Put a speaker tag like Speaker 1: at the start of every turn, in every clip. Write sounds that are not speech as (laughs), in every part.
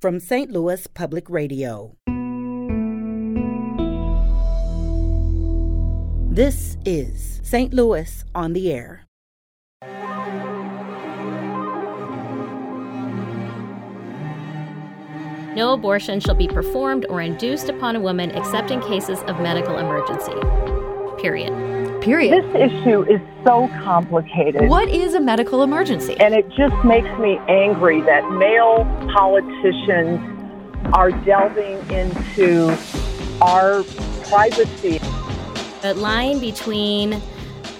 Speaker 1: from St. Louis Public Radio. This is St. Louis on the Air.
Speaker 2: No abortion shall be performed or induced upon a woman except in cases of medical emergency. Period.
Speaker 3: Period.
Speaker 4: This issue is so complicated.
Speaker 3: What is a medical emergency?
Speaker 4: And it just makes me angry that male politicians are delving into our privacy.
Speaker 2: The line between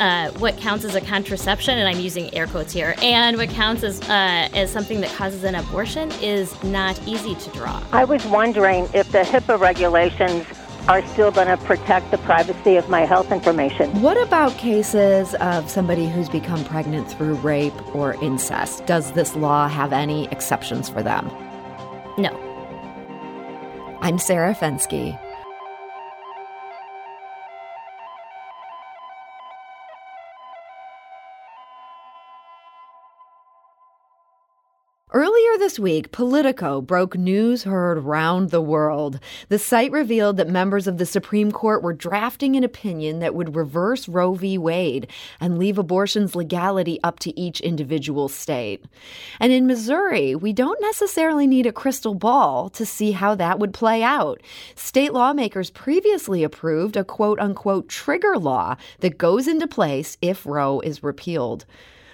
Speaker 2: uh, what counts as a contraception, and I'm using air quotes here, and what counts as uh, as something that causes an abortion is not easy to draw.
Speaker 5: I was wondering if the HIPAA regulations are still going to protect the privacy of my health information.
Speaker 3: What about cases of somebody who's become pregnant through rape or incest? Does this law have any exceptions for them?
Speaker 2: No.
Speaker 3: I'm Sarah Fenske. This week, Politico broke news heard round the world. The site revealed that members of the Supreme Court were drafting an opinion that would reverse Roe v. Wade and leave abortion's legality up to each individual state. And in Missouri, we don't necessarily need a crystal ball to see how that would play out. State lawmakers previously approved a quote unquote trigger law that goes into place if Roe is repealed.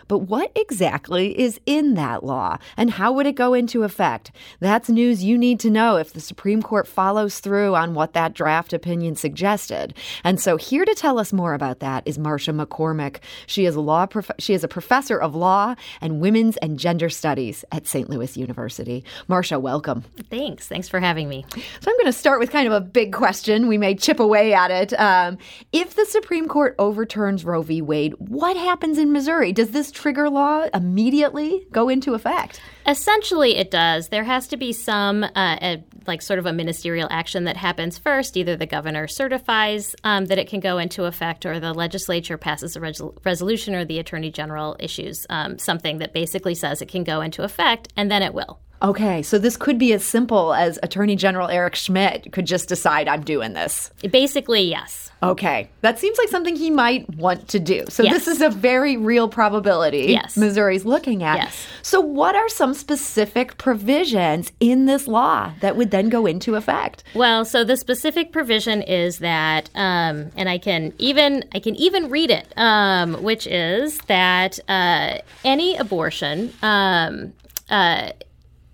Speaker 3: But what exactly is in that law and how would it go into effect? That's news you need to know if the Supreme Court follows through on what that draft opinion suggested. And so here to tell us more about that is Marcia McCormick. She is a law prof- she is a professor of law and women's and gender studies at St. Louis University. Marsha, welcome.
Speaker 2: Thanks. Thanks for having me.
Speaker 3: So I'm going to start with kind of a big question. We may chip away at it. Um, if the Supreme Court overturns Roe v. Wade, what happens in Missouri? Does this trigger law immediately go into effect?
Speaker 2: Essentially, it does. There has to be some, uh, a, like, sort of a ministerial action that happens first. Either the governor certifies um, that it can go into effect, or the legislature passes a res- resolution, or the attorney general issues um, something that basically says it can go into effect, and then it will.
Speaker 3: Okay, so this could be as simple as Attorney General Eric Schmitt could just decide I'm doing this.
Speaker 2: Basically, yes.
Speaker 3: Okay, that seems like something he might want to do. So
Speaker 2: Yes.
Speaker 3: this is a very real probability
Speaker 2: Yes.
Speaker 3: Missouri's looking at.
Speaker 2: Yes.
Speaker 3: So what are some specific provisions in this law that would then go into effect?
Speaker 2: Well, so the specific provision is that, um, and I can even I can even read it, um, which is that uh, any abortion. Um, uh,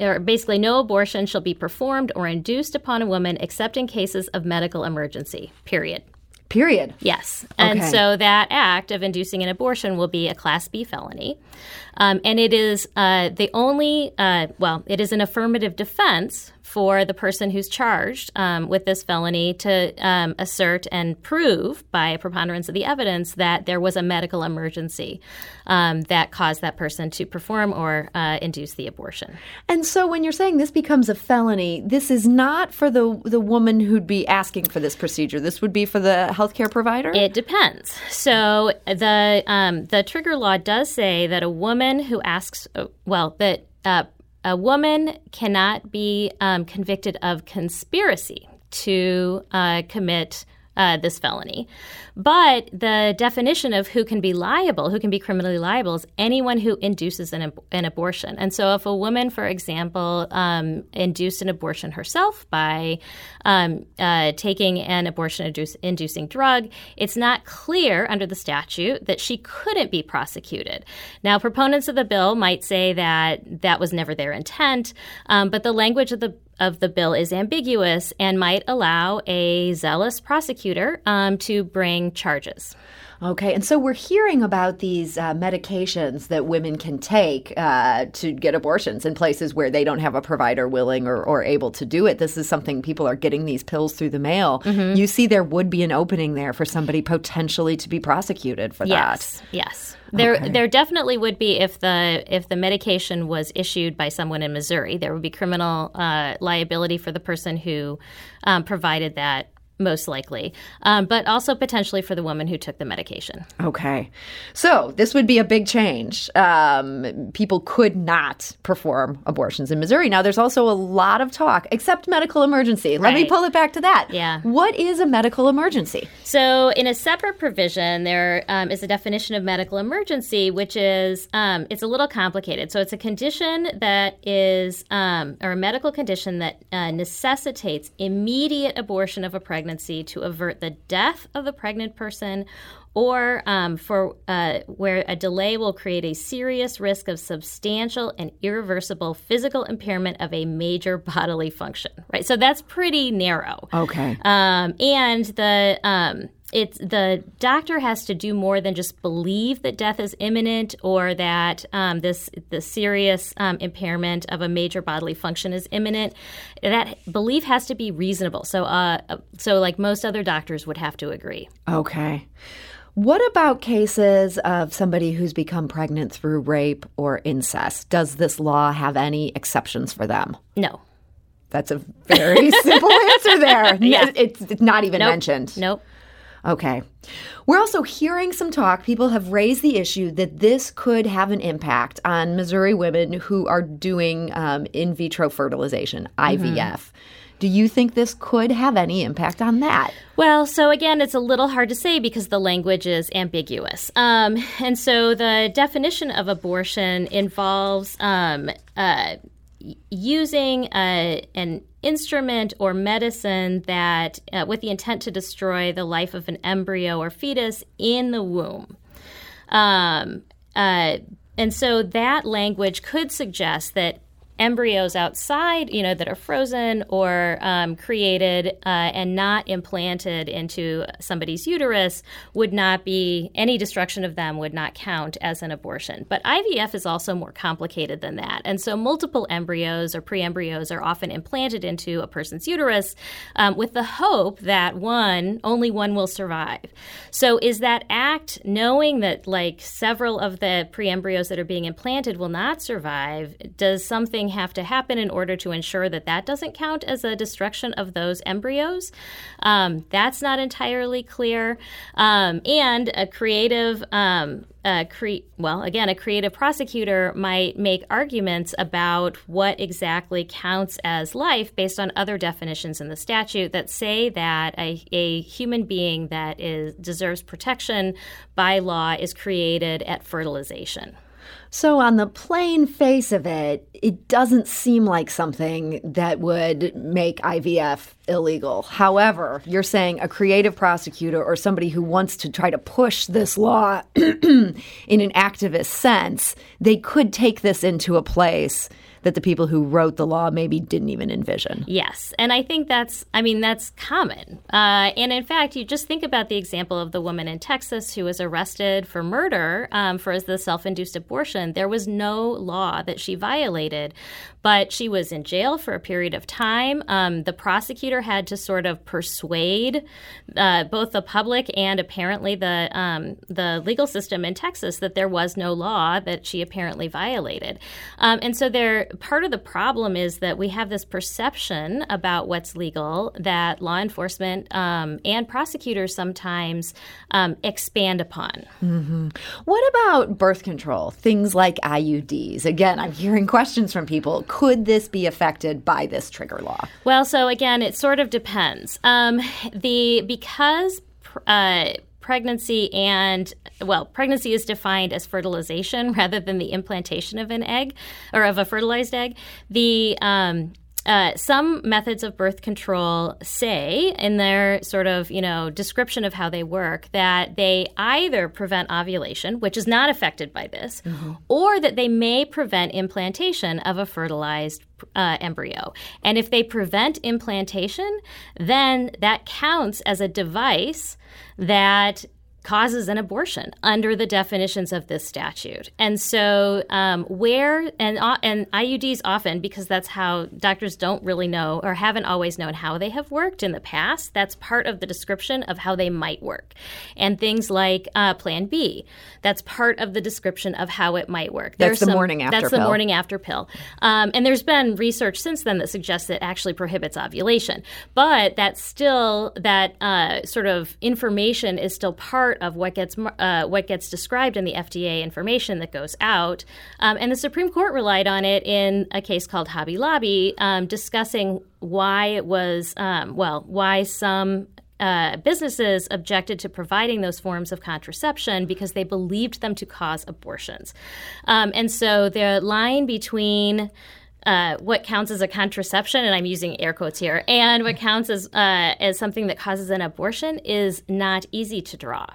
Speaker 2: or basically, no abortion shall be performed or induced upon a woman except in cases of medical emergency. Period.
Speaker 3: Period.
Speaker 2: Yes. And
Speaker 3: Okay.
Speaker 2: so that act of inducing an abortion will be a Class B felony. Um, and it is uh, the only, uh, well, it is an affirmative defense for the person who's charged um, with this felony to um, assert and prove by a preponderance of the evidence that there was a medical emergency um, that caused that person to perform or uh, induce the abortion.
Speaker 3: And so when you're saying this becomes a felony, this is not for the the woman who'd be asking for this procedure. This would be for the healthcare provider?
Speaker 2: It depends. So the um, the trigger law does say that a woman who asks, uh, well, that uh, a woman cannot be um, convicted of conspiracy to uh, commit. Uh, this felony. But the definition of who can be liable, who can be criminally liable, is anyone who induces an, ab- an abortion. And so, if a woman, for example, um, induced an abortion herself by um, uh, taking an abortion induce- inducing drug, it's not clear under the statute that she couldn't be prosecuted. Now, proponents of the bill might say that that was never their intent, um, but the language of the of the bill is ambiguous and might allow a zealous prosecutor um, to bring charges.
Speaker 3: Okay, and so we're hearing about these uh, medications that women can take uh, to get abortions in places where they don't have a provider willing or, or able to do it. This is something people are getting these pills through the mail. You see, there would be an opening there for somebody potentially to be prosecuted for that.
Speaker 2: Yes, yes. There,
Speaker 3: Okay.
Speaker 2: there definitely would be if the if the medication was issued by someone in Missouri. There would be criminal uh, liability for the person who um, provided that most likely, um, but also potentially for the woman who took the medication.
Speaker 3: Okay. So this would be a big change. Um, people could not perform abortions in Missouri. Now, there's also a lot of talk, except medical emergency. Let me pull it back to that.
Speaker 2: Yeah.
Speaker 3: What is a medical emergency?
Speaker 2: So, in a separate provision, there um, is a definition of medical emergency, which is um, it's a little complicated. So, it's a condition that is, um, or a medical condition that uh, necessitates immediate abortion of a pregnancy to avert the death of the pregnant person. Or um, for uh, where a delay will create a serious risk of substantial and irreversible physical impairment of a major (laughs) bodily function, right? So that's pretty narrow.
Speaker 3: Okay.
Speaker 2: Um, and the um, it's the doctor has to do more than just believe that death is imminent or that um, this the serious um, impairment of a major bodily function is imminent. That belief has to be reasonable. So, uh, so like most other doctors would have to agree.
Speaker 3: Okay. What about cases of somebody who's become pregnant through rape or incest? Does this law have any exceptions for them?
Speaker 2: No,
Speaker 3: That's a very (laughs) simple answer there.
Speaker 2: Yeah.
Speaker 3: It's, it's not even
Speaker 2: nope,
Speaker 3: mentioned.
Speaker 2: Nope.
Speaker 3: Okay. We're also hearing some talk. People have raised the issue that this could have an impact on Missouri women who are doing um, in vitro fertilization, IVF. Do you think this could have any impact on that?
Speaker 2: Well, so again, it's a little hard to say because the language is ambiguous. Um, and so the definition of abortion involves um, uh, using a, an instrument or medicine that, uh, with the intent to destroy the life of an embryo or fetus in the womb. Um, uh, and so that language could suggest that embryos outside, you know, that are frozen or um, created uh, and not implanted into somebody's uterus would not be, any destruction of them would not count as an abortion. But IVF is also more complicated than that. And so multiple embryos or pre embryos are often implanted into a person's uterus um, with the hope that one, only one will survive. So is that act knowing that like several of the pre embryos that are being implanted will not survive? Does something have to happen in order to ensure that that doesn't count as a destruction of those embryos? Um, that's not entirely clear. Um, and a creative, um, cre- well, again, a creative prosecutor might make arguments about what exactly counts as life based on other definitions in the statute that say that a, a human being that is deserves protection by law is created at fertilization.
Speaker 3: So, on the plain face of it, it doesn't seem like something that would make IVF illegal. However, you're saying a creative prosecutor or somebody who wants to try to push this law (clears throat) in an activist sense, they could take this into a place that the people who wrote the law maybe didn't even envision.
Speaker 2: Yes, and I think that's, I mean, that's common. Uh, and in fact, you just think about the example of the woman in Texas who was arrested for murder um, for the self induced abortion. There was no law that she violated, but she was in jail for a period of time. Um, the prosecutor had to sort of persuade uh, both the public and apparently the, um, the legal system in Texas that there was no law that she apparently violated. Um, and so there, part of the problem is that we have this perception about what's legal that law enforcement um, and prosecutors sometimes um, expand upon.
Speaker 3: What about birth control? Things like IUDs. Again, I'm hearing questions from people. Could this be affected by this trigger law?
Speaker 2: Well, so again, it sort of depends. Um, the because uh, pregnancy and well, pregnancy is defined as fertilization (laughs) rather than the implantation of an egg or of a fertilized egg. The um, uh, some methods of birth control say in their sort of you know description of how they work that they either prevent ovulation, which is not affected by this, or that they may prevent implantation of a fertilized uh, embryo. And if they prevent implantation, then that counts as a device that causes an abortion under the definitions of this statute. And so, um, where and uh, and IUDs often because that's how doctors don't really know or haven't always known how they have worked in the past. That's part of the description of how they might work, and things like uh, Plan B. That's part of the description of how it might work.
Speaker 3: That's the some, morning after.
Speaker 2: That's
Speaker 3: pill.
Speaker 2: the morning after pill. Um, and there's been research since then that suggests it actually prohibits ovulation, but that's still that uh, sort of information is still part of what gets uh, what gets described in the FDA information that goes out. Um, and the Supreme Court relied on it in a case called Hobby Lobby, um, discussing why it was um, well why some uh, businesses objected to providing those forms of contraception because they believed them to cause abortions. Um, and so the line between uh, what counts as a contraception, and I'm using air quotes here, and what counts as uh, as something that causes an abortion is not easy to draw.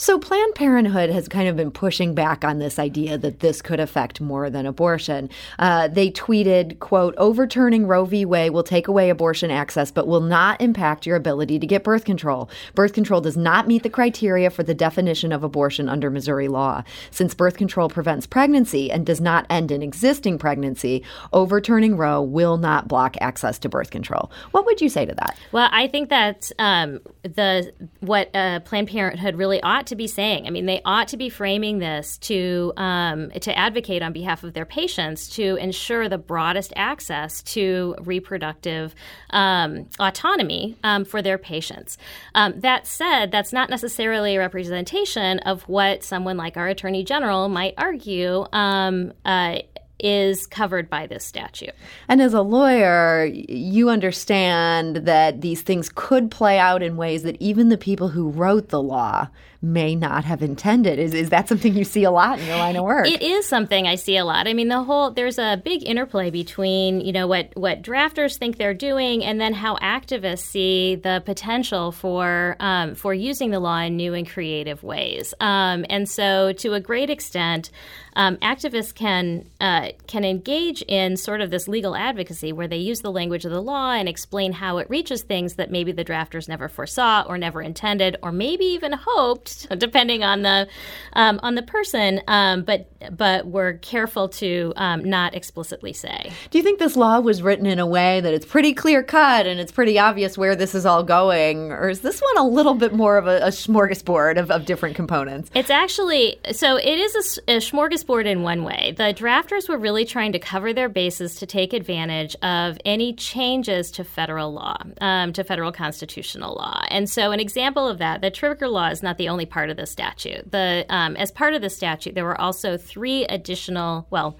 Speaker 3: So Planned Parenthood has kind of been pushing back on this idea that this could affect more than abortion. Uh, they tweeted, "quote Overturning Roe v. Wade will take away abortion access, but will not impact your ability to get birth control. Birth control does not meet the criteria for the definition of abortion under Missouri law. Since birth control prevents pregnancy and does not end an existing pregnancy, overturning Roe will not block access to birth control." What would you say to that?
Speaker 2: Well, I think that um, the what uh, Planned Parenthood really ought to be saying. I mean, they ought to be framing this to um, to advocate on behalf of their patients to ensure the broadest access to reproductive um, autonomy um, for their patients. Um, that said, that's not necessarily a representation of what someone like our Attorney General might argue. Um, uh, is covered by this statute.
Speaker 3: And as a lawyer, you understand that these things could play out in ways that even the people who wrote the law may not have intended. Is, is that something you see a lot in your line of work?
Speaker 2: It is something I see a lot. I mean, the whole there's a big interplay between you know what what drafters think they're doing and then how activists see the potential for um, for using the law in new and creative ways. Um, and so, to a great extent, um, activists can uh, can engage in sort of this legal advocacy where they use the language of the law and explain how it reaches things that maybe the drafters never foresaw or never intended or maybe even hoped (laughs) depending on the um, on the person. Um, but but we're careful to um, not explicitly say.
Speaker 3: Do you think this law was written in a way that it's pretty clear cut and it's pretty obvious where this is all going, or is this one a little bit more of a, a smorgasbord of, of different components?
Speaker 2: It's actually so it is a, a smorgasbord in one way. The drafters were really trying to cover their bases to take advantage of any changes to federal law, um, to federal constitutional law. And so, an example of that, the trigger law is not the only part of the statute. The um, as part of the statute, there were also three additional, well,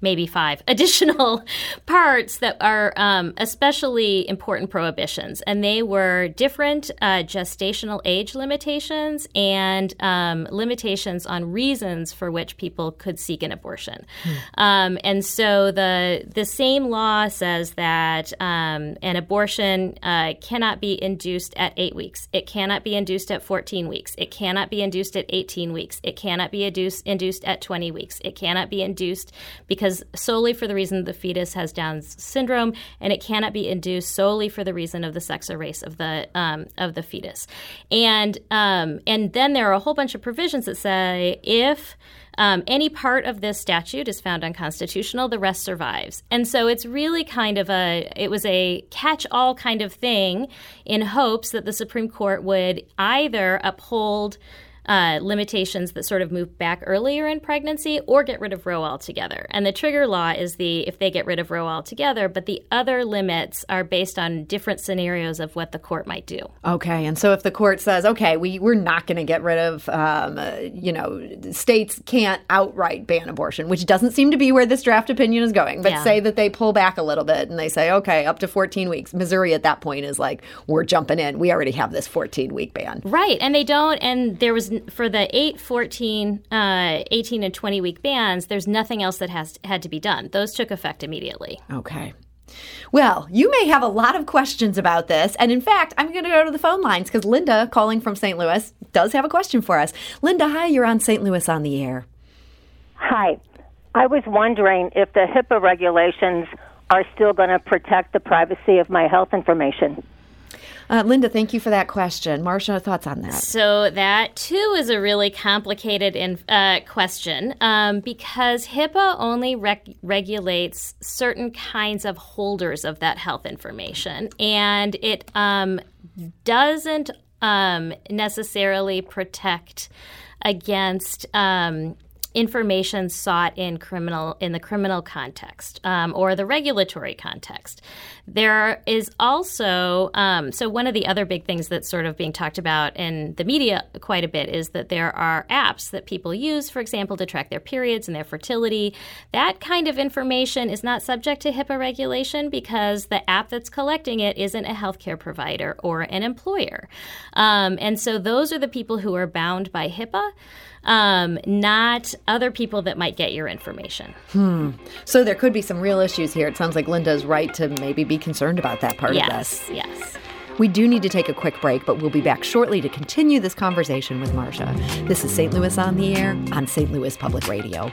Speaker 2: maybe five (laughs) additional parts that are um, especially important prohibitions. And they were different uh, gestational age limitations and um, limitations on reasons for which people could seek an abortion. Hmm. Um, and so the, the same law says that um, an abortion uh, cannot be induced at eight weeks, it cannot be induced at 14 weeks, it cannot be induced at 18 weeks, it cannot be induced, induced at 20 weeks, it cannot be induced because because solely for the reason the fetus has Down's syndrome, and it cannot be induced solely for the reason of the sex or race of the um, of the fetus. And um, and then there are a whole bunch of provisions that say if um, any part of this statute is found unconstitutional, the rest survives. And so it's really kind of a, it was a catch all kind of thing in hopes that the Supreme Court would either uphold uh, limitations that sort of move back earlier in pregnancy or get rid of Roe altogether. And the trigger law is the if they get rid of Roe altogether, but the other limits are based on different scenarios of what the court might do.
Speaker 3: Okay, and so if the court says, okay, we we're not going to get rid of, um, uh, you know, states can't outright ban abortion, which doesn't seem to be where this draft opinion is going. But yeah. say that they pull back a little bit and they say, okay, up to 14 weeks. Missouri at that point is like, we're jumping in. We already have this 14 week ban.
Speaker 2: Right, and they don't. And there was for the 8, 14, uh, 18, and 20 week bans, there's nothing else that has had to be done. Those took effect immediately.
Speaker 3: Okay. Well, you may have a lot of questions about this. And in fact, I'm going to go to the phone lines because Linda, calling from St. Louis, does have a question for us. Linda, hi, you're on St. Louis on the air.
Speaker 5: Hi. I was wondering if the HIPAA regulations are still going to protect the privacy of my health information.
Speaker 3: Uh, Linda, thank you for that question. Marcia, thoughts on that?
Speaker 2: So that too is a really complicated in, uh, question um, because HIPAA only rec- regulates certain kinds of holders of that health information, and it um, doesn't um, necessarily protect against um, information sought in criminal in the criminal context um, or the regulatory context. There is also um, so one of the other big things that's sort of being talked about in the media quite a bit is that there are apps that people use, for example, to track their periods and their fertility. That kind of information is not subject to HIPAA regulation because the app that's collecting it isn't a healthcare provider or an employer, um, and so those are the people who are bound by HIPAA um, not other people that might get your information.
Speaker 3: Hmm. So there could be some real issues here. It sounds like Linda's right to maybe be concerned about that part
Speaker 2: yes,
Speaker 3: of this.
Speaker 2: Yes.
Speaker 3: We do need to take a quick break, but we'll be back shortly to continue this conversation with Marcia. This is St. Louis on the Air on St. Louis Public Radio.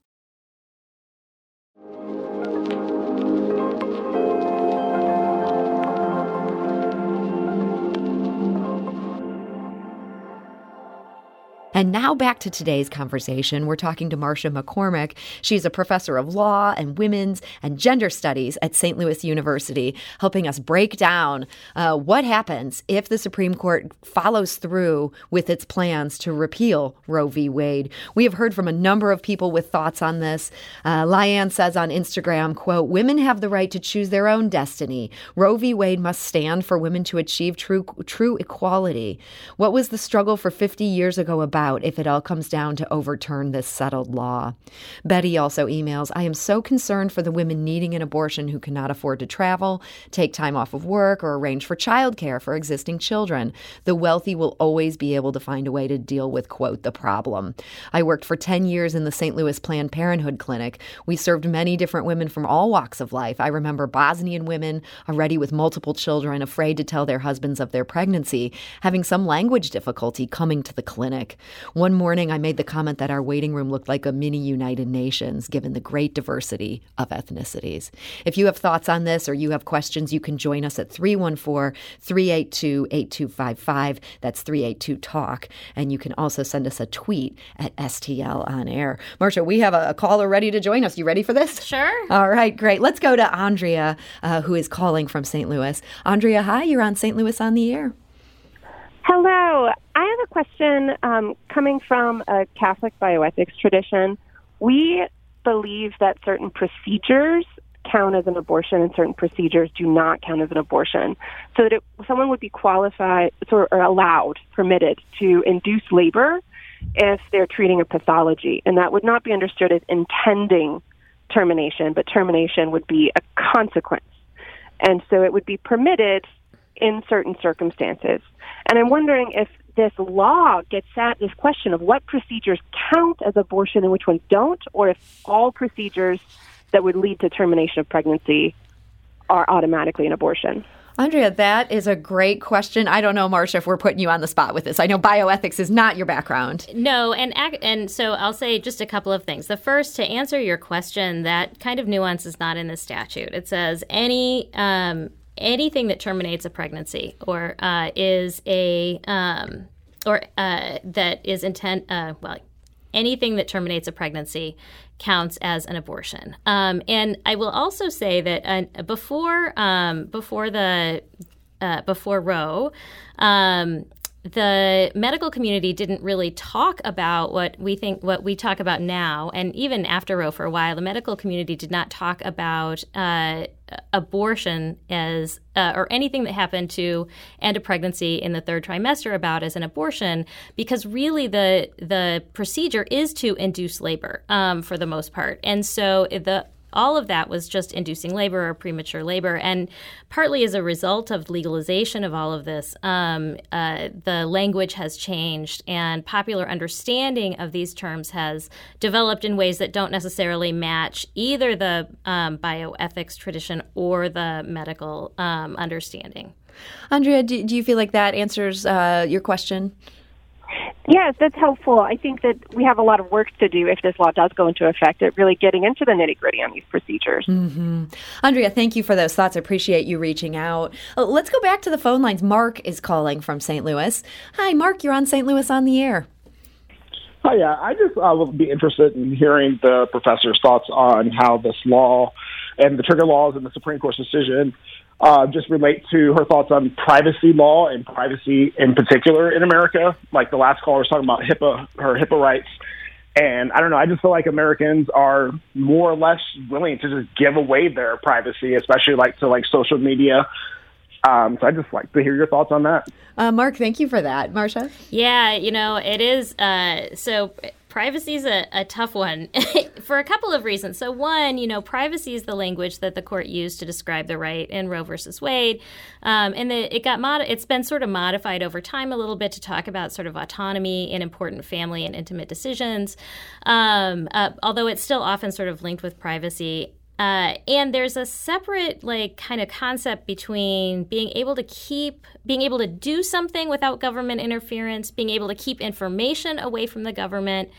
Speaker 3: And now back to today's conversation. We're talking to Marcia McCormick. She's a professor of law and women's and gender studies at St. Louis University, helping us break down uh, what happens if the Supreme Court follows through with its plans to repeal Roe v. Wade. We have heard from a number of people with thoughts on this. Uh, Lyanne says on Instagram, quote, women have the right to choose their own destiny. Roe v. Wade must stand for women to achieve true, true equality. What was the struggle for 50 years ago about about if it all comes down to overturn this settled law. Betty also emails I am so concerned for the women needing an abortion who cannot afford to travel, take time off of work, or arrange for childcare for existing children. The wealthy will always be able to find a way to deal with, quote, the problem. I worked for 10 years in the St. Louis Planned Parenthood Clinic. We served many different women from all walks of life. I remember Bosnian women already with multiple children, afraid to tell their husbands of their pregnancy, having some language difficulty coming to the clinic. One morning, I made the comment that our waiting room looked like a mini United Nations, given the great diversity of ethnicities. If you have thoughts on this or you have questions, you can join us at 314 382 8255. That's 382 Talk. And you can also send us a tweet at STL on air. Marcia, we have a, caller ready to join us. You ready for this?
Speaker 2: Sure.
Speaker 3: All right, great. Let's go to Andrea, uh, who is calling from St. Louis. Andrea, hi. You're on St. Louis on the air.
Speaker 6: Hello. I have a question um, coming from a Catholic bioethics tradition. We believe that certain procedures count as an abortion and certain procedures do not count as an abortion. So that it, someone would be qualified or, or allowed, permitted to induce labor if they're treating a pathology. And that would not be understood as intending termination, but termination would be a consequence. And so it would be permitted in certain circumstances. And I'm wondering if this law gets at this question of what procedures count as abortion and which ones don't, or if all procedures that would lead to termination of pregnancy are automatically an abortion.
Speaker 3: Andrea, that is a great question. I don't know, Marcia, if we're putting you on the spot with this. I know bioethics is not your background.
Speaker 2: No, and and so I'll say just a couple of things. The first, to answer your question, that kind of nuance is not in the statute. It says any um, anything that terminates a pregnancy or uh, is a um, or uh, that is intent uh, well anything that terminates a pregnancy counts as an abortion. Um, and I will also say that uh, before um, before the uh, before Roe. The medical community didn't really talk about what we think what we talk about now. And even after roe for a while the medical community did not talk about uh, abortion as uh, or anything that happened to end a pregnancy in the third trimester about as an abortion because really the the procedure is to induce labor um, for the most part. And so the all of that was just inducing labor or premature labor. And partly as a result of legalization of all of this, um, uh, the language has changed and popular understanding of these terms has developed in ways that don't necessarily match either the um, bioethics tradition or the medical um, understanding.
Speaker 3: Andrea, do, do, you feel like that answers uh, your question?
Speaker 6: Yes, that's helpful. I think that we have a lot of work to do if this law does go into effect at really getting into the nitty gritty on these procedures.
Speaker 3: Mm-hmm. Andrea, thank you for those thoughts. I appreciate you reaching out. Uh, let's go back to the phone lines. Mark is calling from St. Louis. Hi, Mark, you're on St. Louis on the air.
Speaker 7: Hi, yeah. I just uh, would be interested in hearing the professor's thoughts on how this law and the trigger laws and the Supreme Court's decision uh, just relate to her thoughts on privacy law and privacy in particular in America. Like the last caller was talking about HIPAA, her HIPAA rights. And I don't know, I just feel like Americans are more or less willing to just give away their privacy, especially like to like social media. Um, so I just like to hear your thoughts on that.
Speaker 3: Uh, Mark, thank you for that. Marcia?
Speaker 2: Yeah, you know, it is. Uh, so privacy is a, a tough one (laughs) for a couple of reasons. So, one, you know, privacy is the language that the court used to describe the right in Roe versus Wade, um, and the, it got mod- it's been sort of modified over time a little bit to talk about sort of autonomy in important family and intimate decisions. Um, uh, although it's still often sort of linked with privacy. Uh, and there's a separate like kind of concept between being able to keep being able to do something without government interference being able to keep information away from the government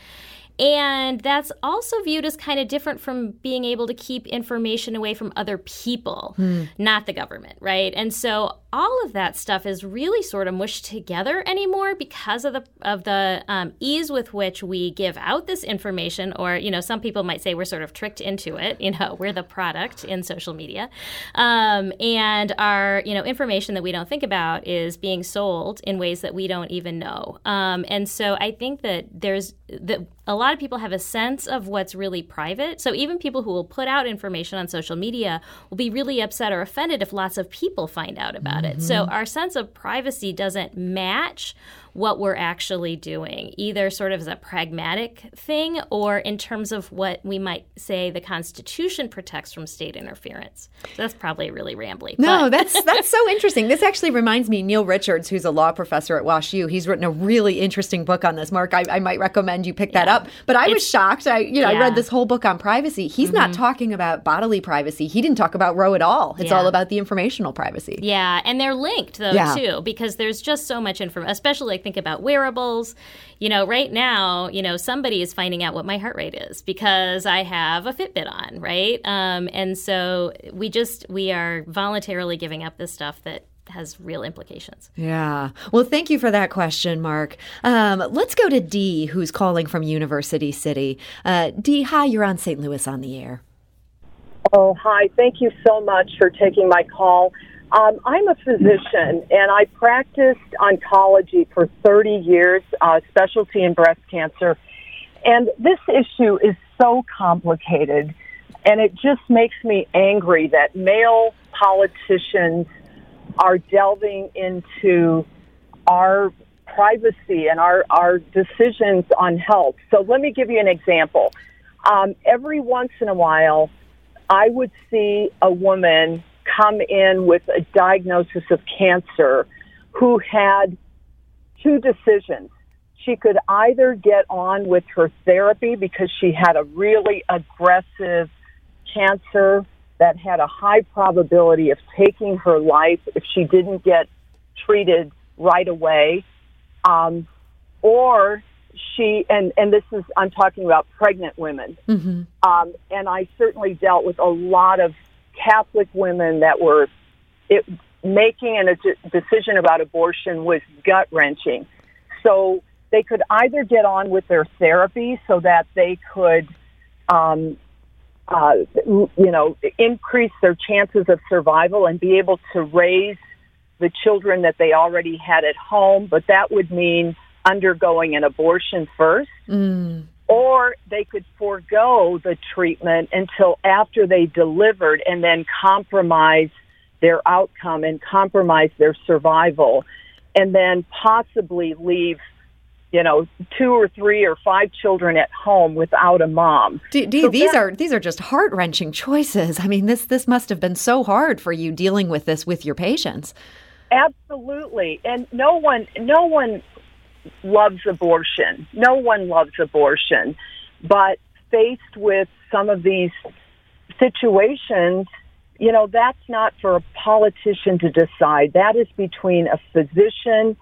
Speaker 2: and that's also viewed as kind of different from being able to keep information away from other people, hmm. not the government, right? And so all of that stuff is really sort of mushed together anymore because of the of the um, ease with which we give out this information, or you know, some people might say we're sort of tricked into it. You know, (laughs) we're the product in social media, um, and our you know information that we don't think about is being sold in ways that we don't even know. Um, and so I think that there's that a lot of people have a sense of what's really private. So even people who will put out information on social media will be really upset or offended if lots of people find out about mm-hmm. it. So our sense of privacy doesn't match what we're actually doing, either sort of as a pragmatic thing or in terms of what we might say the Constitution protects from state interference. So that's probably really rambly.
Speaker 3: No, that's (laughs) that's so interesting. This actually reminds me, Neil Richards, who's a law professor at Wash U, he's written a really interesting book on this. Mark, I, I might recommend you pick yeah. that up. But I it's, was shocked. I you know yeah. I read this whole book on privacy. He's mm-hmm. not talking about bodily privacy. He didn't talk about Roe at all. It's yeah. all about the informational privacy.
Speaker 2: Yeah, and they're linked though too because there's just so much information, especially like think about wearables. You know, right now, you know, somebody is finding out what my heart rate is because I have a Fitbit on, right? Um, and so we just we are voluntarily giving up this stuff that has real implications.
Speaker 3: Yeah. Well, thank you for that question, Mark. Um, let's go to Dee, who's calling from University City. Uh, Dee, hi, you're on St. Louis on the air.
Speaker 4: Oh, hi. Thank you so much for taking my call. Um, I'm a physician and I practiced oncology for 30 years, uh, specialty in breast cancer. And this issue is so complicated and it just makes me angry that male politicians are delving into our privacy and our, our decisions on health. So let me give you an example. Um, every once in a while, I would see a woman come in with a diagnosis of cancer who had two decisions. She could either get on with her therapy because she had a really aggressive cancer that had a high probability of taking her life if she didn't get treated right away. Um, or she, and, and this is, I'm talking about pregnant women. Mm-hmm. Um, and I certainly dealt with a lot of Catholic women that were it, making a decision about abortion was gut wrenching. So they could either get on with their therapy so that they could, um, uh, you know, increase their chances of survival and be able to raise the children that they already had at home, but that would mean undergoing an abortion first.
Speaker 3: Mm.
Speaker 4: Or they could forego the treatment until after they delivered and then compromise their outcome and compromise their survival and then possibly leave you know, two or three or five children at home without a mom.
Speaker 3: D- Dee, so these that, are these are just heart wrenching choices. I mean, this this must have been so hard for you dealing with this with your patients.
Speaker 4: Absolutely, and no one no one loves abortion. No one loves abortion, but faced with some of these situations, you know, that's not for a politician to decide. That is between a physician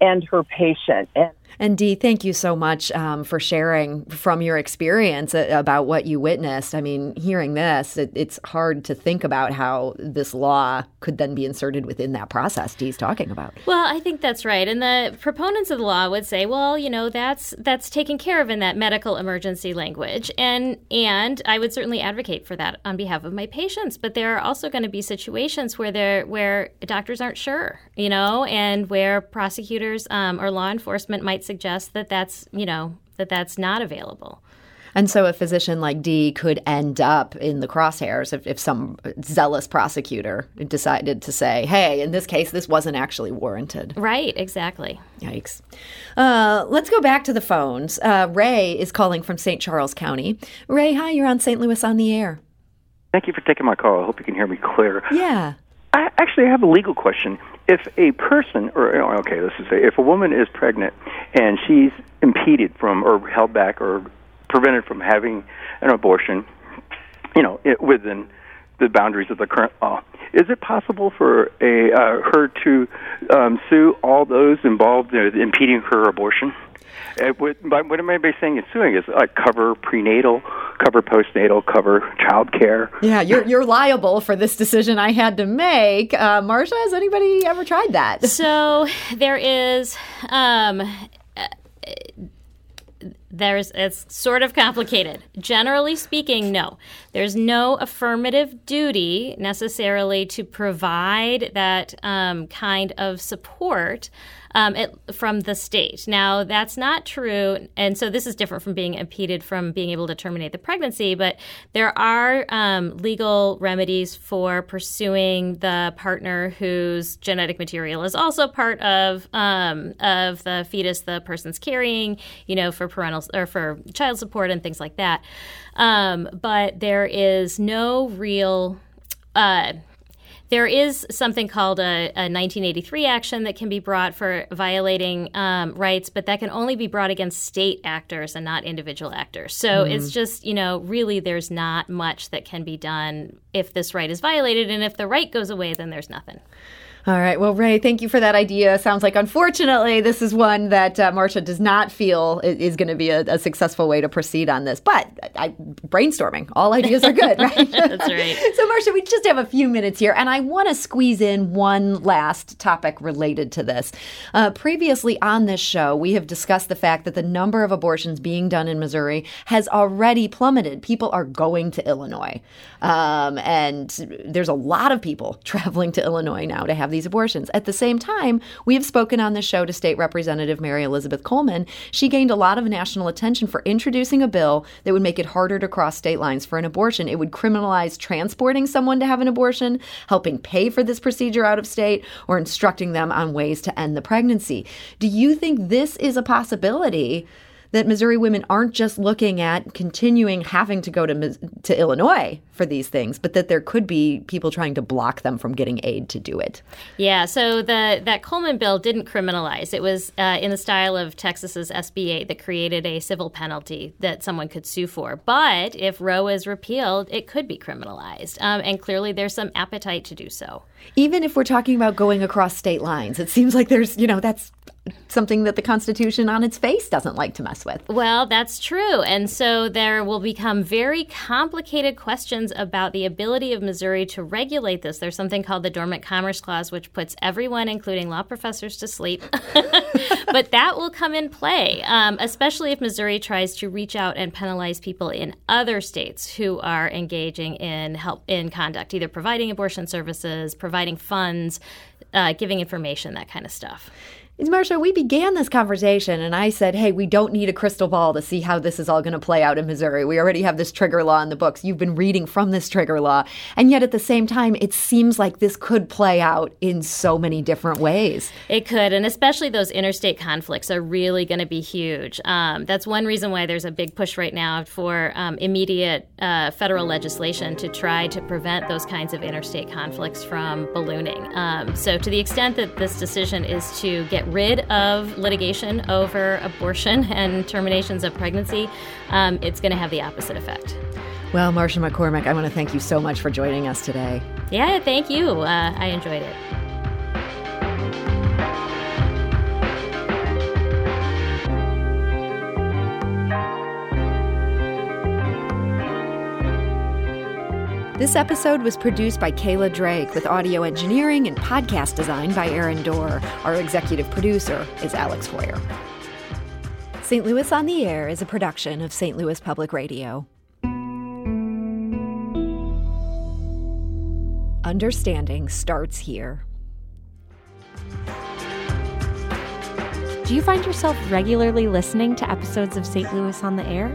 Speaker 4: and her patient. And
Speaker 3: and Dee, thank you so much um, for sharing from your experience about what you witnessed. I mean, hearing this, it, it's hard to think about how this law could then be inserted within that process Dee's talking about.
Speaker 2: Well, I think that's right. And the proponents of the law would say, well, you know, that's that's taken care of in that medical emergency language. And and I would certainly advocate for that on behalf of my patients. But there are also going to be situations where there where doctors aren't sure, you know, and where prosecutors um, or law enforcement might suggest that that's you know that that's not available.
Speaker 3: And so a physician like Dee could end up in the crosshairs if, if some zealous prosecutor decided to say, hey, in this case, this wasn't actually warranted.
Speaker 2: Right, exactly.
Speaker 3: Yikes. Uh, let's go back to the phones. Uh, Ray is calling from St. Charles County. Ray, hi, you're on St. Louis on the air.
Speaker 8: Thank you for taking my call. I hope you can hear me clear.
Speaker 3: Yeah.
Speaker 8: I actually I have a legal question. If a person, or oh, okay, let's just say, if a woman is pregnant and she's impeded from, or held back, or prevented from having an abortion, you know, it, within the boundaries of the current law, is it possible for a uh, her to um, sue all those involved in impeding her abortion? Uh, what, what am I saying is suing is like cover prenatal, cover postnatal, cover child care.
Speaker 3: Yeah, you're you're liable for this decision I had to make. Uh, Marcia, has anybody ever tried that?
Speaker 2: So there is. Um, uh, there's it's sort of complicated. Generally speaking, no. There's no affirmative duty necessarily to provide that um, kind of support um, it, from the state. Now, that's not true. And so this is different from being impeded from being able to terminate the pregnancy, but there are um, legal remedies for pursuing the partner whose genetic material is also part of, um, of the fetus the person's carrying, you know, for parental or for child support and things like that. Um, but there is no real. Uh, there is something called a, a 1983 action that can be brought for violating um, rights, but that can only be brought against state actors and not individual actors. So mm. it's just, you know, really there's not much that can be done if this right is violated. And if the right goes away, then there's nothing.
Speaker 3: All right. Well, Ray, thank you for that idea. Sounds like, unfortunately, this is one that uh, Marcia does not feel is going to be a, a, successful way to proceed on this. But I, brainstorming, all ideas are good, (laughs) right?
Speaker 2: That's right. (laughs)
Speaker 3: so, Marcia, we just have a few minutes here, and I want to squeeze in one last topic related to this. Uh, previously on this show, we have discussed the fact that the number of abortions being done in Missouri has already plummeted. People are going to Illinois, um, and there's a lot of people (laughs) traveling to Illinois now to have have these abortions. At the same time, we have spoken on the show to State Representative Mary Elizabeth Coleman. She gained a lot of national attention for introducing a bill that would make it harder to cross state lines for an abortion. It would criminalize transporting someone to have an abortion, helping pay for this procedure out of state, or instructing them on ways to end the pregnancy. Do you think this is a possibility? That Missouri women aren't just looking at continuing having to go to to Illinois for these things, but that there could be people trying to block them from getting aid to do it.
Speaker 2: Yeah, so the that Coleman bill didn't criminalize. It was uh, in the style of Texas's SB8 that created a civil penalty that someone could sue for. But if Roe is repealed, it could be criminalized, um, and clearly there's some appetite to do so.
Speaker 3: Even if we're talking about going across state lines, it seems like there's you know that's something that the Constitution on its face doesn't like to mess with.
Speaker 2: Well, that's true. And so there will become very complicated questions about the ability of Missouri to regulate this. There's something called the Dormant Commerce Clause, which puts everyone, including law professors, to sleep. (laughs) but that will come in play, um, especially if Missouri tries to reach out and penalize people in other states who are engaging in help in conduct, either providing abortion services, providing funds uh, giving information, that kind of stuff.
Speaker 3: Marcia, we began this conversation and I said, hey, we don't need a crystal ball to see how this is all going to play out in Missouri. We already have this trigger law in the books. You've been reading from this trigger law. And yet at the same time, it seems like this could play out in so many different ways.
Speaker 2: It could. And especially those interstate conflicts are really going to be huge. Um, that's one reason why there's a big push right now for um, immediate uh, federal legislation to try to prevent those kinds of interstate conflicts from ballooning. Um, so, to the extent that this decision is to get rid of litigation over abortion and terminations of pregnancy, um, it's going to have the opposite effect.
Speaker 3: Well, Marcia McCormick, I want to thank you so much for joining us today.
Speaker 2: Yeah, thank you. Uh, I enjoyed it.
Speaker 3: This episode was produced by Kayla Drake with audio engineering and podcast design by Aaron Dorr. Our executive producer is Alex Heuer. St. Louis on the Air is a production of St. Louis Public Radio. Understanding starts here.
Speaker 9: Do you find yourself regularly listening to episodes of St. Louis on the Air?